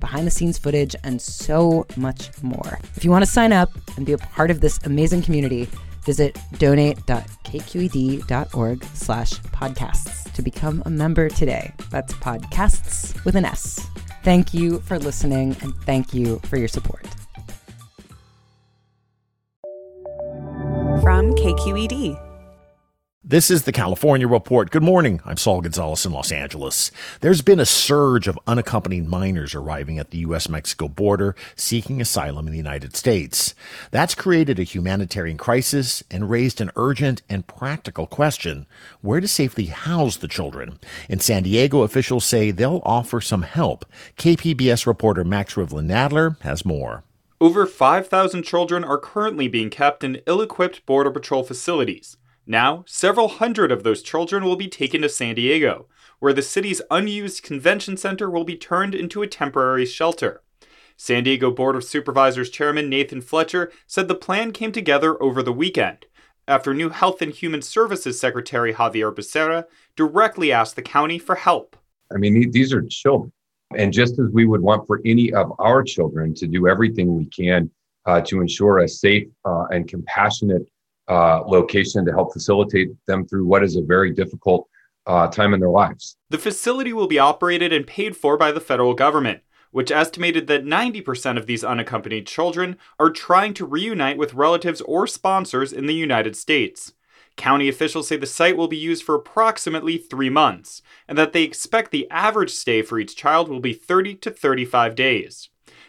behind the scenes footage, and so much more. If you want to sign up and be a part of this amazing community, visit donate.kqed.org slash podcasts to become a member today. That's podcasts with an S. Thank you for listening and thank you for your support. From KQED. This is the California Report. Good morning. I'm Saul Gonzalez in Los Angeles. There's been a surge of unaccompanied minors arriving at the U.S. Mexico border seeking asylum in the United States. That's created a humanitarian crisis and raised an urgent and practical question where to safely house the children. In San Diego, officials say they'll offer some help. KPBS reporter Max Rivlin Nadler has more. Over 5,000 children are currently being kept in ill equipped Border Patrol facilities. Now, several hundred of those children will be taken to San Diego, where the city's unused convention center will be turned into a temporary shelter. San Diego Board of Supervisors Chairman Nathan Fletcher said the plan came together over the weekend after new Health and Human Services Secretary Xavier Becerra directly asked the county for help. I mean, these are children. And just as we would want for any of our children to do everything we can uh, to ensure a safe uh, and compassionate uh, location to help facilitate them through what is a very difficult uh, time in their lives. The facility will be operated and paid for by the federal government, which estimated that 90% of these unaccompanied children are trying to reunite with relatives or sponsors in the United States. County officials say the site will be used for approximately three months, and that they expect the average stay for each child will be 30 to 35 days.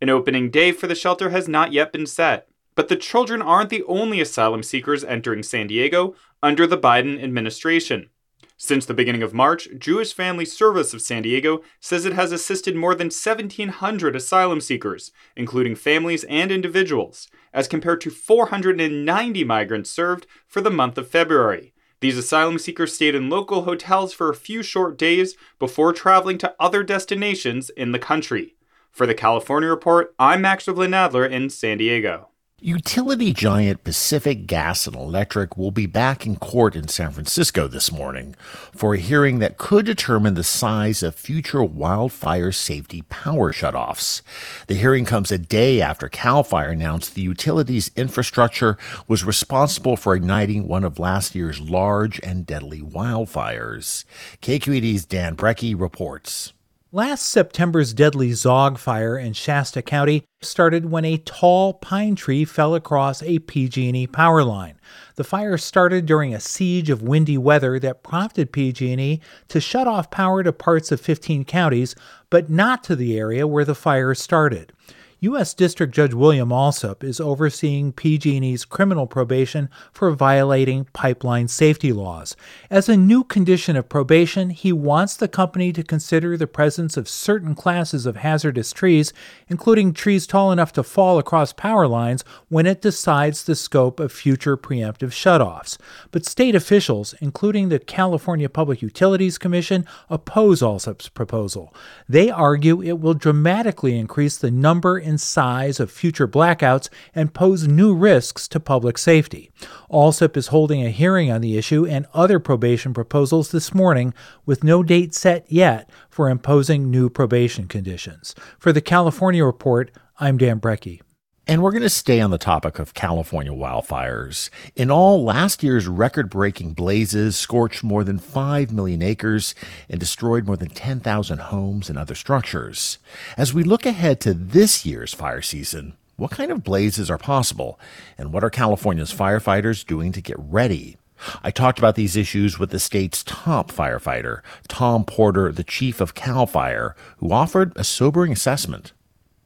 An opening day for the shelter has not yet been set. But the children aren't the only asylum seekers entering San Diego under the Biden administration. Since the beginning of March, Jewish Family Service of San Diego says it has assisted more than 1,700 asylum seekers, including families and individuals, as compared to 490 migrants served for the month of February. These asylum seekers stayed in local hotels for a few short days before traveling to other destinations in the country. For the California Report, I'm Max Nadler in San Diego. Utility giant Pacific Gas and Electric will be back in court in San Francisco this morning for a hearing that could determine the size of future wildfire safety power shutoffs. The hearing comes a day after CAL FIRE announced the utility's infrastructure was responsible for igniting one of last year's large and deadly wildfires. KQED's Dan Brekke reports. Last September's deadly Zogg fire in Shasta County started when a tall pine tree fell across a PG&E power line. The fire started during a siege of windy weather that prompted PG&E to shut off power to parts of 15 counties, but not to the area where the fire started. U.S. District Judge William Alsup is overseeing PG&E's criminal probation for violating pipeline safety laws. As a new condition of probation, he wants the company to consider the presence of certain classes of hazardous trees, including trees tall enough to fall across power lines, when it decides the scope of future preemptive shutoffs. But state officials, including the California Public Utilities Commission, oppose Alsup's proposal. They argue it will dramatically increase the number and size of future blackouts and pose new risks to public safety. Alsup is holding a hearing on the issue and other probation proposals this morning, with no date set yet for imposing new probation conditions. For the California Report, I'm Dan Brekke. And we're going to stay on the topic of California wildfires. In all, last year's record breaking blazes scorched more than 5 million acres and destroyed more than 10,000 homes and other structures. As we look ahead to this year's fire season, what kind of blazes are possible? And what are California's firefighters doing to get ready? I talked about these issues with the state's top firefighter, Thom Porter, the chief of CAL FIRE, who offered a sobering assessment.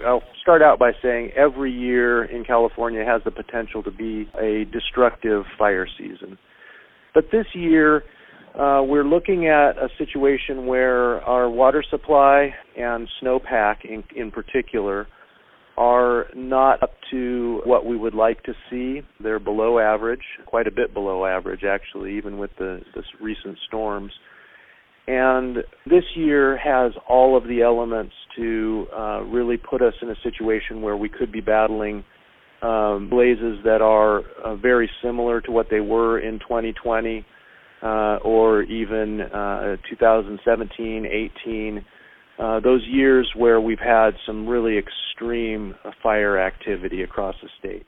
I'll start out by saying every year in California has the potential to be a destructive fire season. But this year, uh, we're looking at a situation where our water supply and snowpack in, in particular are not up to what we would like to see. They're below average, quite a bit below average actually, even with the, the recent storms. And this year has all of the elements to uh, really put us in a situation where we could be battling um, blazes that are uh, very similar to what they were in 2020 uh, or even uh, 2017, 18. Uh, those years where we've had some really extreme fire activity across the state.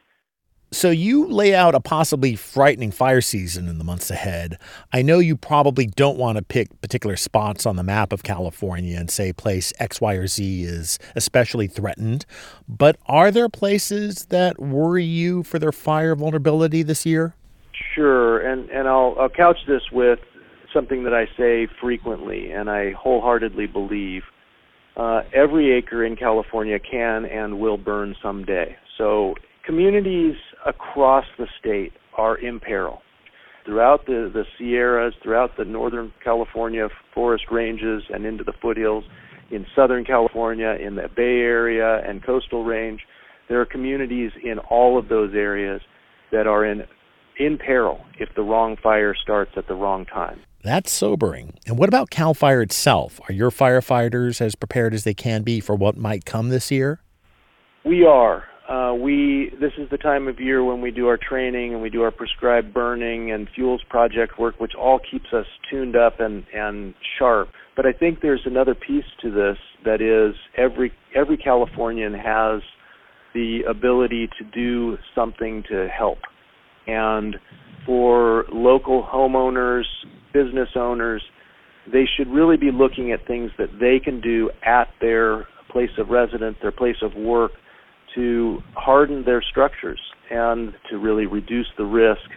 So you lay out a possibly frightening fire season in the months ahead. I know you probably don't want to pick particular spots on the map of California and say place X, Y, or Z is especially threatened, but are there places that worry you for their fire vulnerability this year? Sure, and and I'll I'll couch this with something that I say frequently and I wholeheartedly believe. Uh, every acre in California can and will burn someday. So communities across the state are in peril. Throughout the, the Sierras, throughout the Northern California forest ranges and into the foothills, in Southern California, in the Bay Area and coastal range, there are communities in all of those areas that are in in peril if the wrong fire starts at the wrong time. That's sobering. And what about CAL FIRE itself? Are your firefighters as prepared as they can be for what might come this year? We are. Uh, we this is the time of year when we do our training and we do our prescribed burning and fuels project work, which all keeps us tuned up and and sharp. But I think there's another piece to this that is every every Californian has the ability to do something to help, and for local homeowners, business owners, they should really be looking at things that they can do at their place of residence, their place of work to harden their structures and to really reduce the risk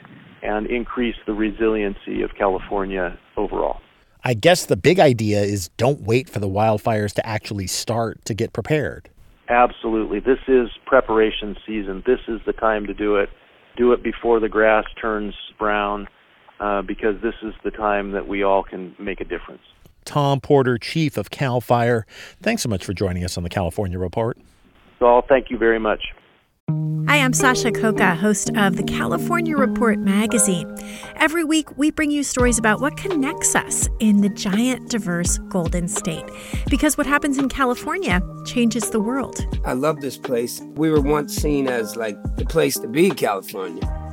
and increase the resiliency of California overall. I guess the big idea is don't wait for the wildfires to actually start to get prepared. Absolutely. This is preparation season. This is the time to do it. Do it before the grass turns brown uh, because this is the time that we all can make a difference. Thom Porter, Chief of CAL FIRE, thanks so much for joining us on the California Report. Saul, thank you very much. Hi, I'm Sasha Khokha, host of the California Report magazine. Every week, we bring you stories about what connects us in the giant, diverse Golden State. Because what happens in California changes the world. I love this place. We were once seen as like the place to be, California.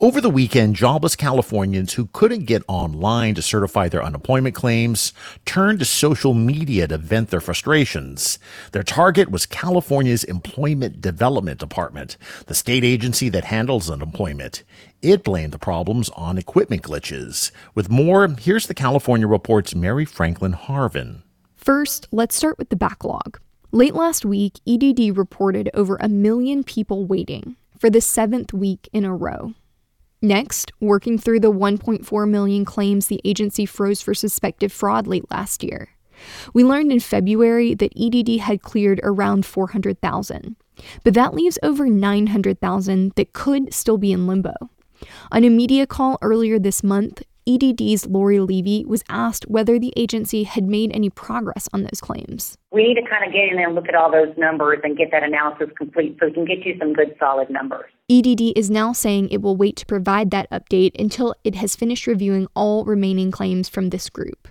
Over the weekend, jobless Californians who couldn't get online to certify their unemployment claims turned to social media to vent their frustrations. Their target was California's Employment Development Department, the state agency that handles unemployment. It blamed the problems on equipment glitches. With more, here's the California Report's Mary Franklin Harvin. First, let's start with the backlog. Late last week, EDD reported over a million people waiting for the seventh week in a row. Next, working through the 1.4 million claims the agency froze for suspected fraud late last year. We learned in February that EDD had cleared around 400,000, but that leaves over 900,000 that could still be in limbo. On a media call earlier this month, EDD's Loree Levy was asked whether the agency had made any progress on those claims. We need to kind of get in there and look at all those numbers and get that analysis complete so we can get you some good solid numbers. EDD is now saying it will wait to provide that update until it has finished reviewing all remaining claims from this group.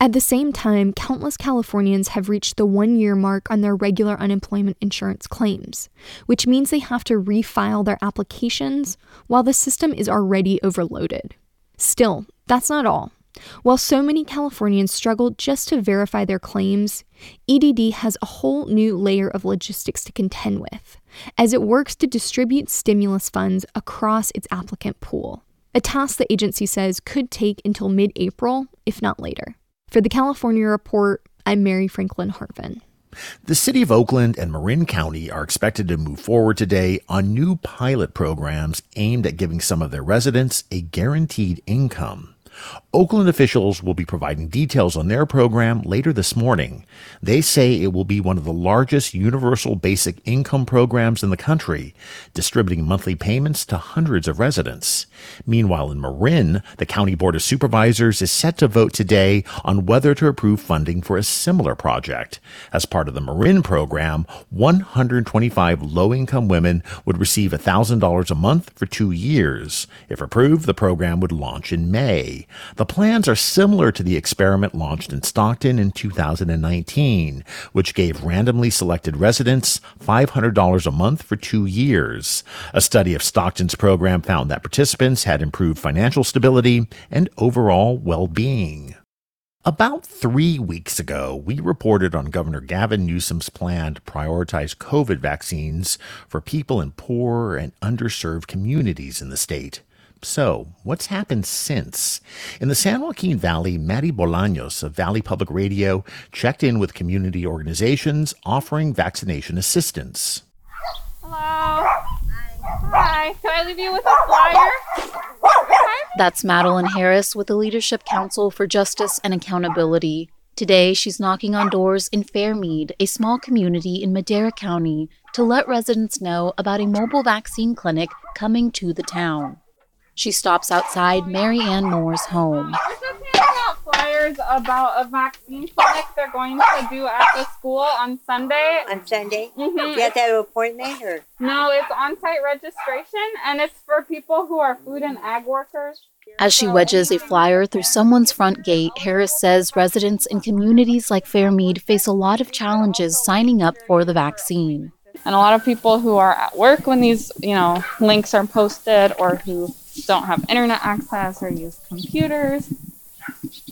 At the same time, countless Californians have reached the one year mark on their regular unemployment insurance claims, which means they have to refile their applications while the system is already overloaded. Still, that's not all. While so many Californians struggle just to verify their claims, EDD has a whole new layer of logistics to contend with as it works to distribute stimulus funds across its applicant pool, a task the agency says could take until mid April, if not later. For the California Report, I'm Mary Franklin Harvin. The city of Oakland and Marin County are expected to move forward today on new pilot programs aimed at giving some of their residents a guaranteed income. Oakland officials will be providing details on their program later this morning. They say it will be one of the largest universal basic income programs in the country, distributing monthly payments to hundreds of residents. Meanwhile, in Marin, the County Board of Supervisors is set to vote today on whether to approve funding for a similar project. As part of the Marin program, 125 low income women would receive $1,000 a month for two years. If approved, the program would launch in May. The plans are similar to the experiment launched in Stockton in 2019, which gave randomly selected residents $500 a month for two years. A study of Stockton's program found that participants had improved financial stability and overall well-being. About three weeks ago, we reported on Governor Gavin Newsom's plan to prioritize COVID vaccines for people in poor and underserved communities in the state. So, what's happened since? In the San Joaquin Valley, Madi Bolaños of Valley Public Radio checked in with community organizations offering vaccination assistance. Hello. Hi. Hi. Can I leave you with a flyer? Hi. That's Madeline Harris with the Leadership Council for Justice and Accountability. Today, she's knocking on doors in Fairmead, a small community in Madera County, to let residents know about a mobile vaccine clinic coming to the town. She stops outside Mary Ann Moore's home. flyers about a vaccine clinic they're going to do at the school on Sunday. On Sunday? Mm-hmm. Do you have to have an appointment or? No, it's on-site registration, and it's for people who are food and ag workers. As she wedges a flyer through someone's front gate, Harris says residents in communities like Fairmead face a lot of challenges signing up for the vaccine. And a lot of people who are at work when these, you know, links are posted or who don't have internet access or use computers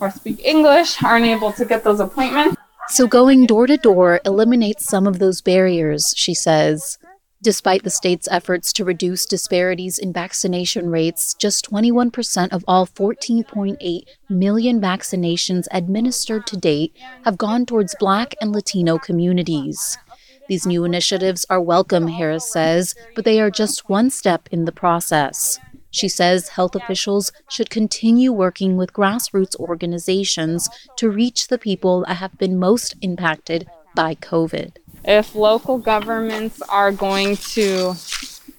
or speak English aren't able to get those appointments. So going door to door eliminates some of those barriers, she says. Despite the state's efforts to reduce disparities in vaccination rates, just 21% of all 14.8 million vaccinations administered to date have gone towards Black and Latino communities. These new initiatives are welcome, Harris says, but they are just one step in the process. She says health officials should continue working with grassroots organizations to reach the people that have been most impacted by COVID. If local governments are going to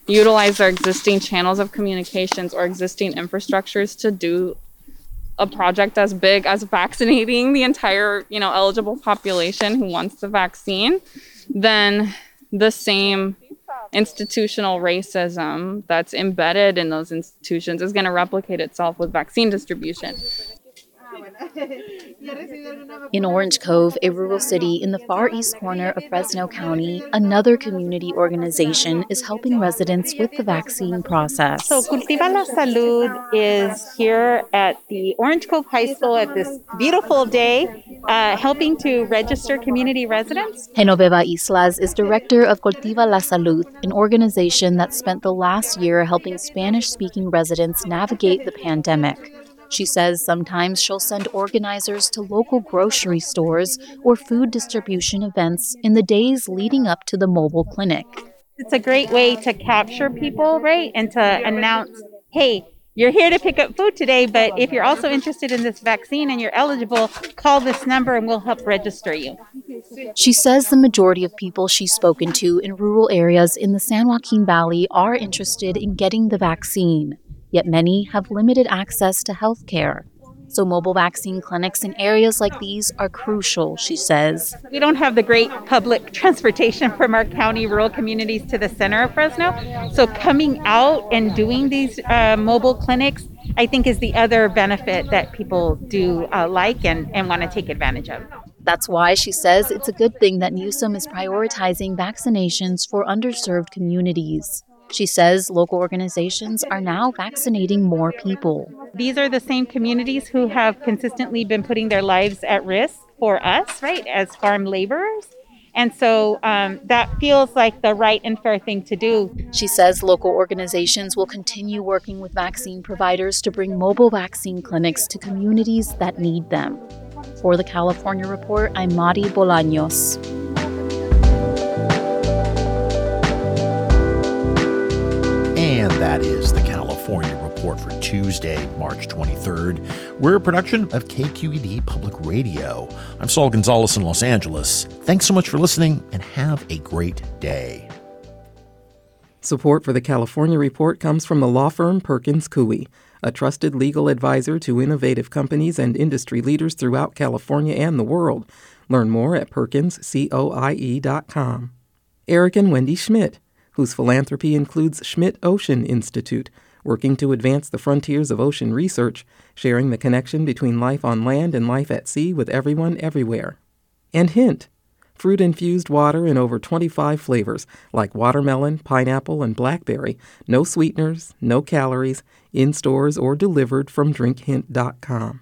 utilize their existing channels of communications or existing infrastructures to do a project as big as vaccinating the entire, you know, eligible population who wants the vaccine, then the same institutional racism that's embedded in those institutions is going to replicate itself with vaccine distribution. In Orange Cove, a rural city in the far east corner of Fresno County, another community organization is helping residents with the vaccine process. So, Cultiva la Salud is here at the Orange Cove High School at this beautiful day, uh, helping to register community residents. Genoveva Islas is director of Cultiva la Salud, an organization that spent the last year helping Spanish speaking residents navigate the pandemic. She says sometimes she'll send organizers to local grocery stores or food distribution events in the days leading up to the mobile clinic. It's a great way to capture people, right? And to announce hey, you're here to pick up food today, but if you're also interested in this vaccine and you're eligible, call this number and we'll help register you. She says the majority of people she's spoken to in rural areas in the San Joaquin Valley are interested in getting the vaccine, yet many have limited access to health care. So, mobile vaccine clinics in areas like these are crucial, she says. We don't have the great public transportation from our county rural communities to the center of Fresno. So, coming out and doing these uh, mobile clinics, I think, is the other benefit that people do uh, like and, and want to take advantage of. That's why she says it's a good thing that Newsom is prioritizing vaccinations for underserved communities. She says local organizations are now vaccinating more people. These are the same communities who have consistently been putting their lives at risk for us, right, as farm laborers. And so um, that feels like the right and fair thing to do. She says local organizations will continue working with vaccine providers to bring mobile vaccine clinics to communities that need them. For the California Report, I'm Madi Bolaños. And that is the California Report for Tuesday, March 23rd. We're a production of KQED Public Radio. I'm Saul Gonzalez in Los Angeles. Thanks so much for listening and have a great day. Support for the California Report comes from the law firm Perkins Coie, a trusted legal advisor to innovative companies and industry leaders throughout California and the world. Learn more at perkinscoie.com. Eric and Wendy Schmidt whose philanthropy includes Schmidt Ocean Institute, working to advance the frontiers of ocean research, sharing the connection between life on land and life at sea with everyone everywhere. And Hint, fruit infused water in over 25 flavors like watermelon, pineapple, and blackberry, no sweeteners, no calories, in stores or delivered from drinkhint.com.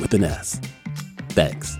with an S. Thanks.